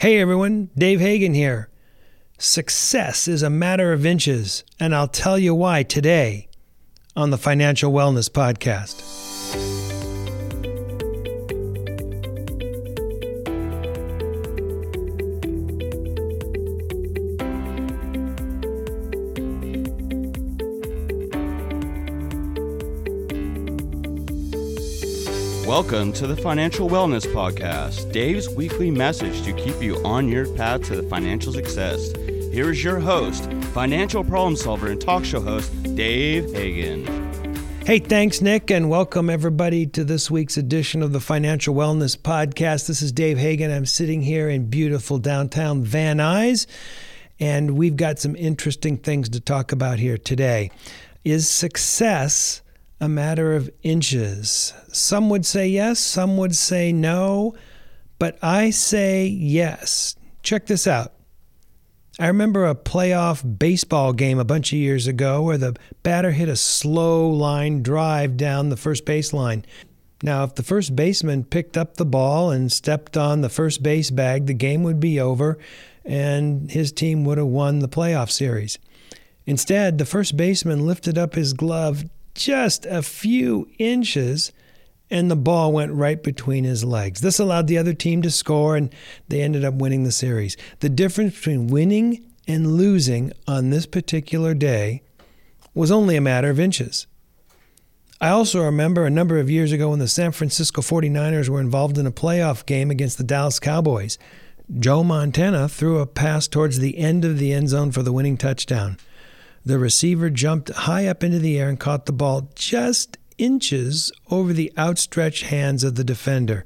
Hey everyone, Dave Hagan here. Success is a matter of inches, and I'll tell you why today on the Financial Wellness Podcast. Welcome to the Financial Wellness Podcast, Dave's weekly message to keep you on your path to financial success. Here is your host, financial problem solver and talk show host, Dave Hagan. Hey, thanks, Nick, and welcome everybody to this week's edition of the Financial Wellness Podcast. This is Dave Hagan. I'm sitting here in beautiful downtown Van Nuys, and we've got some interesting things to talk about here today. Is success a matter of inches. Some would say yes, some would say no, but I say yes. Check this out. I remember a playoff baseball game a bunch of years ago where the batter hit a slow line drive down the first base line. Now, if the first baseman picked up the ball and stepped on the first base bag, the game would be over and his team would have won the playoff series. Instead, the first baseman lifted up his glove just a few inches, and the ball went right between his legs. This allowed the other team to score, and they ended up winning the series. The difference between winning and losing on this particular day was only a matter of inches. I also remember a number of years ago when the San Francisco 49ers were involved in a playoff game against the Dallas Cowboys. Joe Montana threw a pass towards the end of the end zone for the winning touchdown. The receiver jumped high up into the air and caught the ball just inches over the outstretched hands of the defender.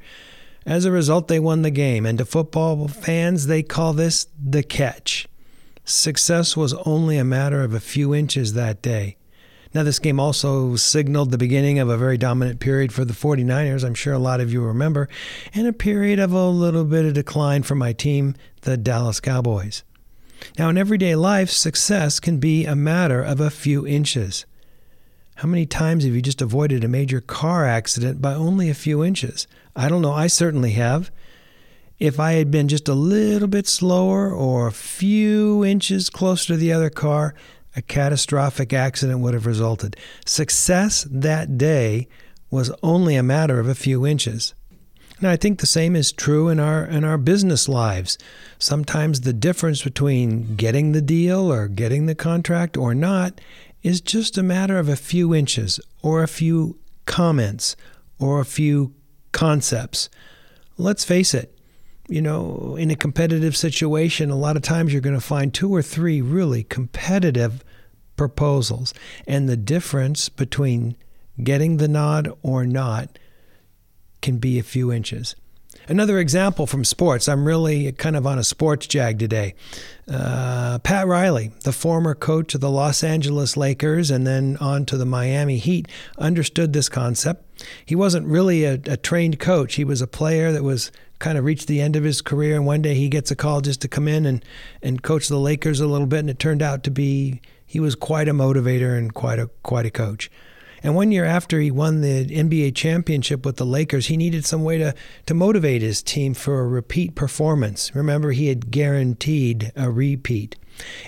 As a result, they won the game, and to football fans, they call this the catch. Success was only a matter of a few inches that day. Now, this game also signaled the beginning of a very dominant period for the 49ers, I'm sure a lot of you remember, and a period of a little bit of decline for my team, the Dallas Cowboys. Now, in everyday life, success can be a matter of a few inches. How many times have you just avoided a major car accident by only a few inches? I don't know. I certainly have. If I had been just a little bit slower or a few inches closer to the other car, a catastrophic accident would have resulted. Success that day was only a matter of a few inches. Now, I think the same is true in our in our business lives. Sometimes the difference between getting the deal or getting the contract or not is just a matter of a few inches or a few comments or a few concepts. Let's face it, you know, in a competitive situation, a lot of times you're going to find two or three really competitive proposals. And the difference between getting the nod or not can be a few inches. Another example from sports. I'm really kind of on a sports jag today. Uh, Pat Riley, the former coach of the Los Angeles Lakers and then on to the Miami Heat, understood this concept. He wasn't really a, a trained coach, he was a player that was kind of reached the end of his career. And one day he gets a call just to come in and, and coach the Lakers a little bit. And it turned out to be he was quite a motivator and quite a, quite a coach. And one year after he won the NBA championship with the Lakers, he needed some way to, to motivate his team for a repeat performance. Remember, he had guaranteed a repeat.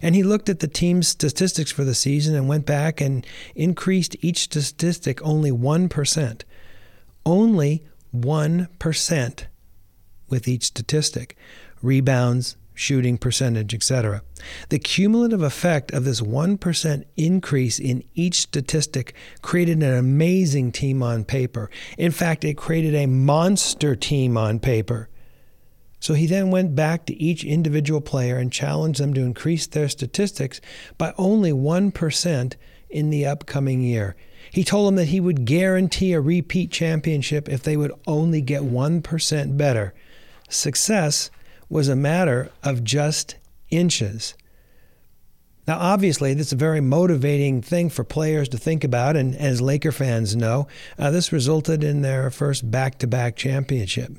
And he looked at the team's statistics for the season and went back and increased each statistic only 1%. Only 1% with each statistic. Rebounds, shooting percentage, etc. The cumulative effect of this 1% increase in each statistic created an amazing team on paper. In fact, it created a monster team on paper. So he then went back to each individual player and challenged them to increase their statistics by only 1% in the upcoming year. He told them that he would guarantee a repeat championship if they would only get 1% better. Success was a matter of just inches. Now, obviously, this is a very motivating thing for players to think about, and as Laker fans know, uh, this resulted in their first back to back championship.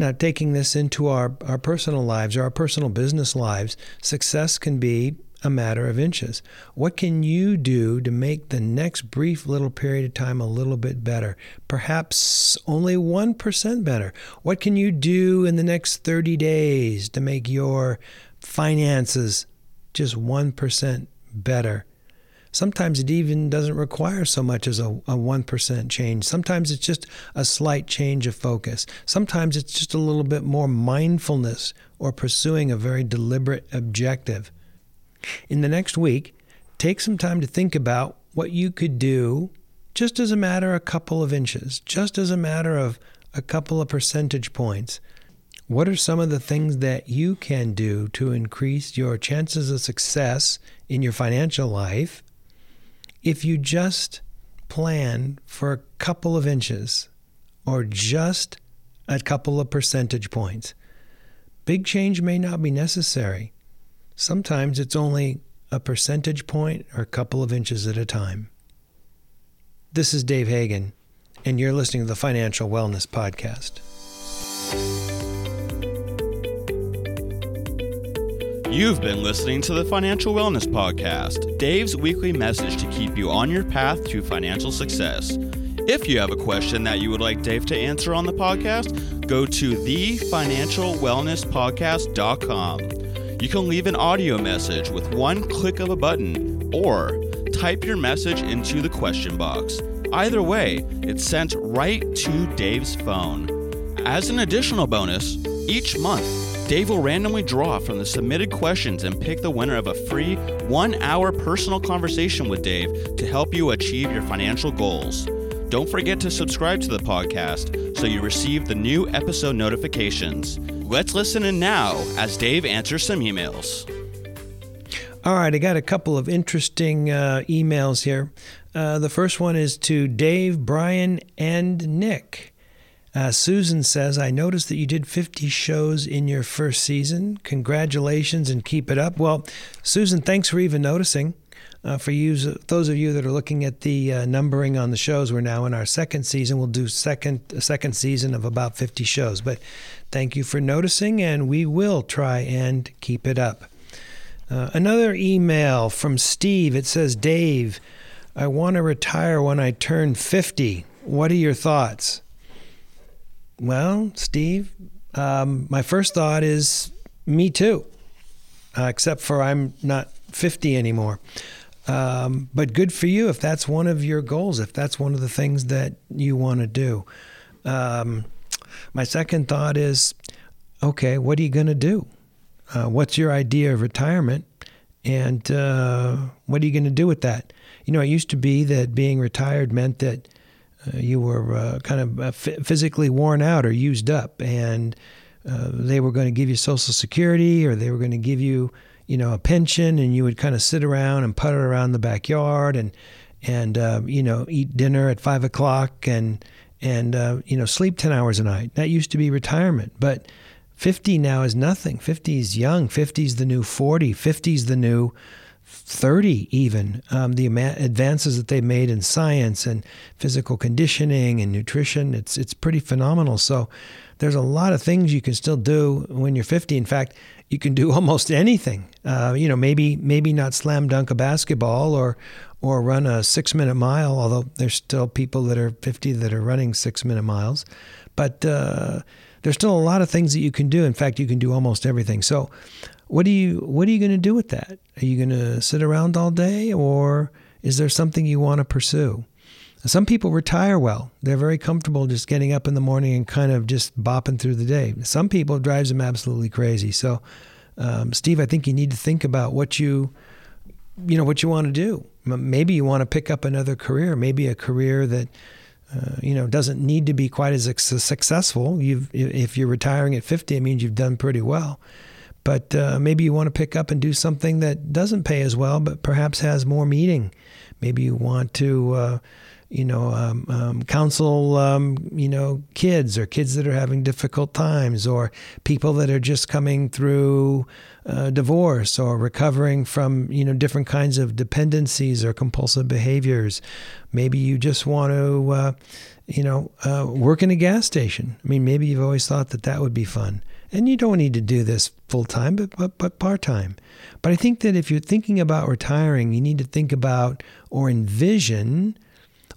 Now, taking this into our, our personal lives our personal business lives, success can be a matter of inches. What can you do to make the next brief little period of time a little bit better? Perhaps only 1% better. What can you do in the next 30 days to make your finances just 1% better? Sometimes it even doesn't require so much as a, a 1% change. Sometimes it's just a slight change of focus. Sometimes it's just a little bit more mindfulness or pursuing a very deliberate objective. In the next week, take some time to think about what you could do just as a matter of a couple of inches, just as a matter of a couple of percentage points. What are some of the things that you can do to increase your chances of success in your financial life if you just plan for a couple of inches or just a couple of percentage points. Big change may not be necessary. Sometimes it's only a percentage point or a couple of inches at a time. This is Dave Hagan, and you're listening to the Financial Wellness Podcast. You've been listening to the Financial Wellness Podcast, Dave's weekly message to keep you on your path to financial success. If you have a question that you would like Dave to answer on the podcast, go to thefinancialwellnesspodcast.com. You can leave an audio message with one click of a button or type your message into the question box. Either way, it's sent right to Dave's phone. As an additional bonus, each month, Dave will randomly draw from the submitted questions and pick the winner of a free one hour personal conversation with Dave to help you achieve your financial goals. Don't forget to subscribe to the podcast so you receive the new episode notifications. Let's listen in now as Dave answers some emails. All right, I got a couple of interesting uh, emails here. Uh, the first one is to Dave, Brian, and Nick. Uh, Susan says, I noticed that you did 50 shows in your first season. Congratulations and keep it up. Well, Susan, thanks for even noticing. Uh, for you, those of you that are looking at the uh, numbering on the shows, we're now in our second season. We'll do second a second season of about 50 shows. But thank you for noticing, and we will try and keep it up. Uh, another email from Steve. It says, Dave, I want to retire when I turn 50. What are your thoughts? Well, Steve, um, my first thought is me too, uh, except for I'm not 50 anymore. Um, but good for you if that's one of your goals, if that's one of the things that you want to do. Um, my second thought is okay, what are you going to do? Uh, what's your idea of retirement? And uh, what are you going to do with that? You know, it used to be that being retired meant that uh, you were uh, kind of uh, physically worn out or used up, and they were going to give you Social Security or they were going to give you, you know, a pension, and you would kind of sit around and putter around the backyard and and uh, you know eat dinner at five o'clock and and uh, you know sleep ten hours a night. That used to be retirement, but 50 now is nothing. 50 is young. 50 is the new 40. 50 is the new 30 even um, the advances that they made in science and physical conditioning and nutrition it's it's pretty phenomenal. So there's a lot of things you can still do when you're 50 in fact you can do almost anything. Uh, you know maybe maybe not slam dunk a basketball or or run a six minute mile although there's still people that are 50 that are running six minute miles. But uh, there's still a lot of things that you can do in fact you can do almost everything so what do you what are you going to do with that? Are you going to sit around all day or is there something you want to pursue? Some people retire well. They're very comfortable just getting up in the morning and kind of just bopping through the day. Some people drives them absolutely crazy. So, um, Steve, I think you need to think about what you, you know, what you want to do. Maybe you want to pick up another career. Maybe a career that, uh, you know, doesn't need to be quite as successful. You've, if you're retiring at 50, it means you've done pretty well but uh, maybe you want to pick up and do something that doesn't pay as well, but perhaps has more meaning. Maybe you want to, uh, you know, um, um, counsel, um, you know, kids or kids that are having difficult times, or people that are just coming through uh, divorce or recovering from, you know, different kinds of dependencies or compulsive behaviors. Maybe you just want to, uh, you know, uh, work in a gas station. I mean, maybe you've always thought that that would be fun And you don't need to do this full time, but, but, but part time. But I think that if you're thinking about retiring, you need to think about or envision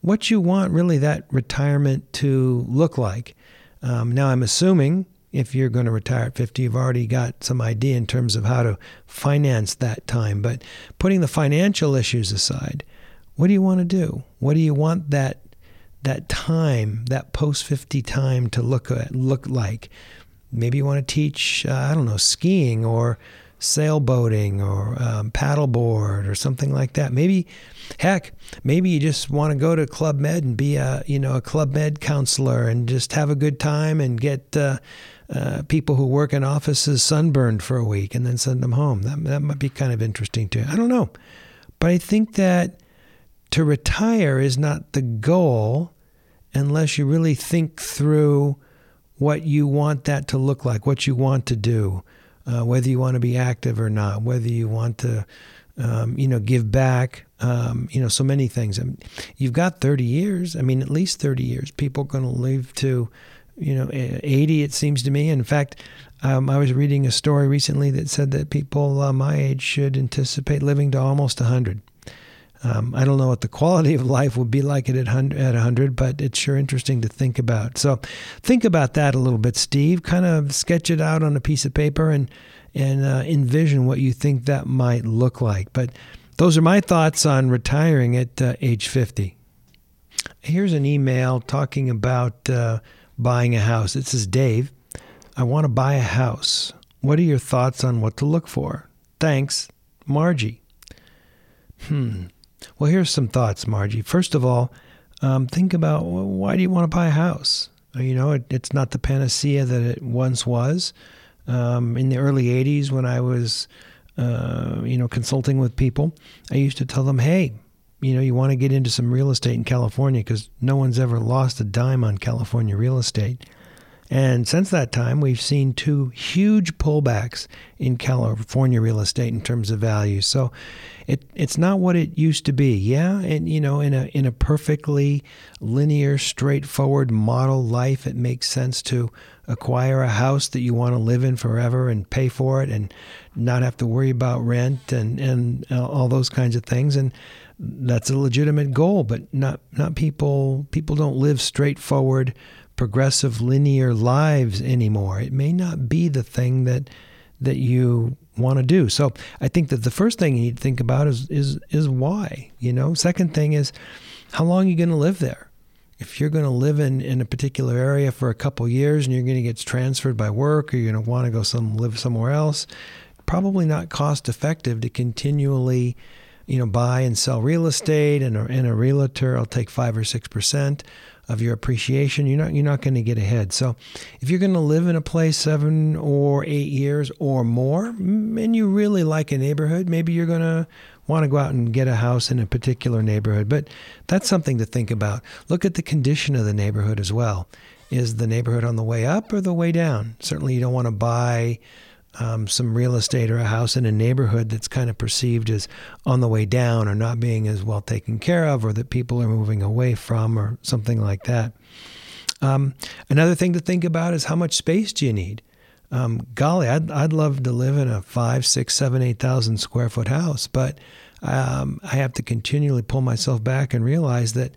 what you want really that retirement to look like. Um, now, I'm assuming if you're going to retire at 50, you've already got some idea in terms of how to finance that time. But putting the financial issues aside, what do you want to do? What do you want that that time, that post 50 time to look at, look like? Maybe you want to teach, uh, I don't know, skiing or sailboating or um, paddleboard or something like that. Maybe, heck, maybe you just want to go to Club Med and be a you know a Club Med counselor and just have a good time and get uh, uh, people who work in offices sunburned for a week and then send them home. That that might be kind of interesting too. I don't know, but I think that to retire is not the goal unless you really think through what you want that to look like, what you want to do uh, whether you want to be active or not, whether you want to, um, you know, give back, um, you know, so many things. I mean, you've got 30 years. I mean, at least 30 years. People are going to live to, you know, 80, it seems to me. In fact, um, I was reading a story recently that said that people uh, my age should anticipate living to almost 100. Um, I don't know what the quality of life would be like at 100, but it's sure interesting to think about. So think about that a little bit, Steve. Kind of sketch it out on a piece of paper and, and uh, envision what you think that might look like. But those are my thoughts on retiring at uh, age 50. Here's an email talking about uh, buying a house. It says, Dave, I want to buy a house. What are your thoughts on what to look for? Thanks, Margie. Hmm. Well, here's some thoughts, Margie. First of all, um, think about why do you want to buy a house? Uh, you know, it, it's not the panacea that it once was. Um, in the early 80s, when I was, uh, you know, consulting with people, I used to tell them, hey, you know, you want to get into some real estate in California because no one's ever lost a dime on California real estate. And since that time, we've seen two huge pullbacks in California real estate in terms of value. So it, it's not what it used to be. Yeah, and you know, in a in a perfectly linear, straightforward model life, it makes sense to acquire a house that you want to live in forever and pay for it and not have to worry about rent and and all those kinds of things and that's a legitimate goal but not not people people don't live straightforward progressive linear lives anymore. It may not be the thing that that you want to do. So I think that the first thing you need to think about is is is why. You know. Second thing is how long are you going to live there. If you're going to live in, in a particular area for a couple years and you're going to get transferred by work or you're going to want to go some live somewhere else, probably not cost effective to continually you know buy and sell real estate and a, and a realtor I'll take five or six percent of your appreciation, you're not you're not going to get ahead. So, if you're going to live in a place seven or eight years or more, mm, and you really like a neighborhood, maybe you're going to want to go out and get a house in a particular neighborhood. But that's something to think about. Look at the condition of the neighborhood as well. Is the neighborhood on the way up or the way down? Certainly, you don't want to buy um, some real estate or a house in a neighborhood that's kind of perceived as on the way down or not being as well taken care of or that people are moving away from or something like that. Um, another thing to think about is how much space do you need? Um, golly, I'd, I'd love to live in a five, six, seven, eight thousand square foot house, but um, I have to continually pull myself back and realize that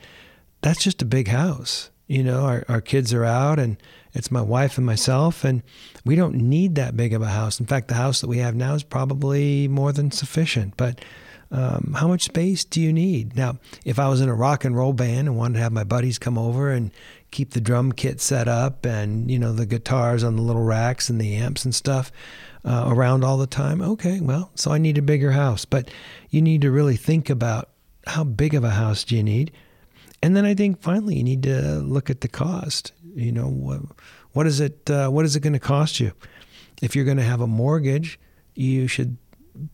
that's just a big house. You know, our, our kids are out and it's my wife and myself, and we don't need that big of a house. In fact, the house that we have now is probably more than sufficient. But um, how much space do you need? Now, if I was in a rock and roll band and wanted to have my buddies come over and keep the drum kit set up and you know the guitars on the little racks and the amps and stuff uh, around all the time, okay, well, so I need a bigger house. But you need to really think about how big of a house do you need. And then I think finally you need to look at the cost. You know, what, what is it? Uh, what is it going to cost you? If you're going to have a mortgage, you should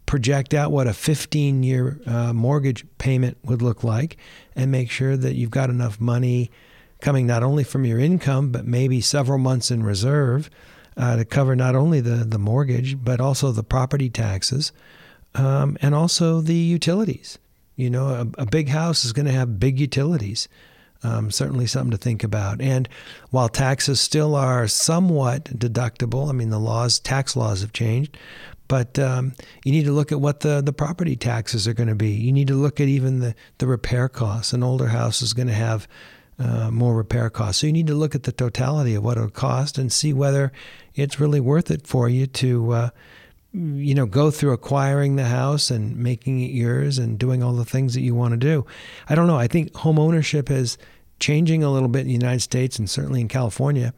project out what a 15 year uh, mortgage payment would look like and make sure that you've got enough money coming not only from your income, but maybe several months in reserve uh, to cover not only the, the mortgage, but also the property taxes um, and also the utilities. You know, a, a big house is going to have big utilities. um, certainly something to think about. And while taxes still are somewhat deductible, I mean, the laws, tax laws have changed, but um, you need to look at what the, the property taxes are going to be. You need to look at even the, the repair costs. An older house is going to have uh, more repair costs. So you need to look at the totality of what it'll cost and see whether it's really worth it for you to, uh, you know, go through acquiring the house and making it yours and doing all the things that you want to do. I don't know. I think home ownership is changing a little bit in the United States and certainly in California.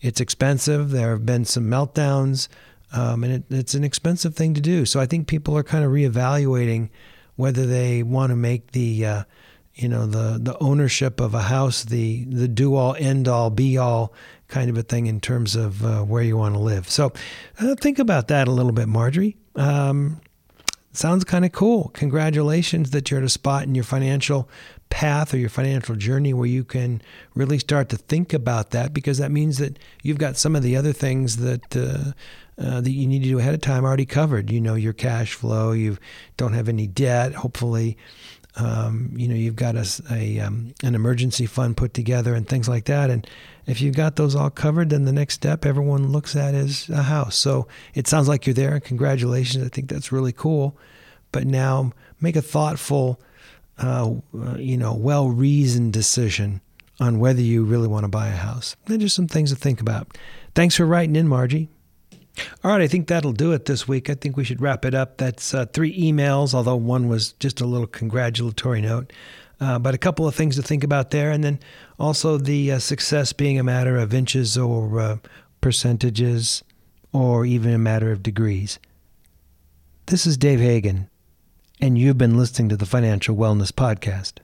It's expensive. There have been some meltdowns, um, and it, it's an expensive thing to do. So I think people are kind of reevaluating whether they want to make the uh, you know the the ownership of a house the the do all end all be all kind of a thing in terms of uh, where you want to live. So uh, think about that a little bit, Marjorie. Um, sounds kind of cool. Congratulations that you're at a spot in your financial path or your financial journey where you can really start to think about that because that means that you've got some of the other things that uh, uh, that you need to do ahead of time already covered. You know your cash flow. You don't have any debt. Hopefully, um, you know you've got a, a um, an emergency fund put together and things like that. And if you've got those all covered, then the next step everyone looks at is a house. So it sounds like you're there. and Congratulations! I think that's really cool. But now make a thoughtful, uh, uh you know, well reasoned decision on whether you really want to buy a house. And just some things to think about. Thanks for writing in, Margie. All right, I think that'll do it this week. I think we should wrap it up. That's uh, three emails, although one was just a little congratulatory note. Uh, but a couple of things to think about there. And then also the uh, success being a matter of inches or uh, percentages or even a matter of degrees. This is Dave Hagan, and you've been listening to the Financial Wellness Podcast.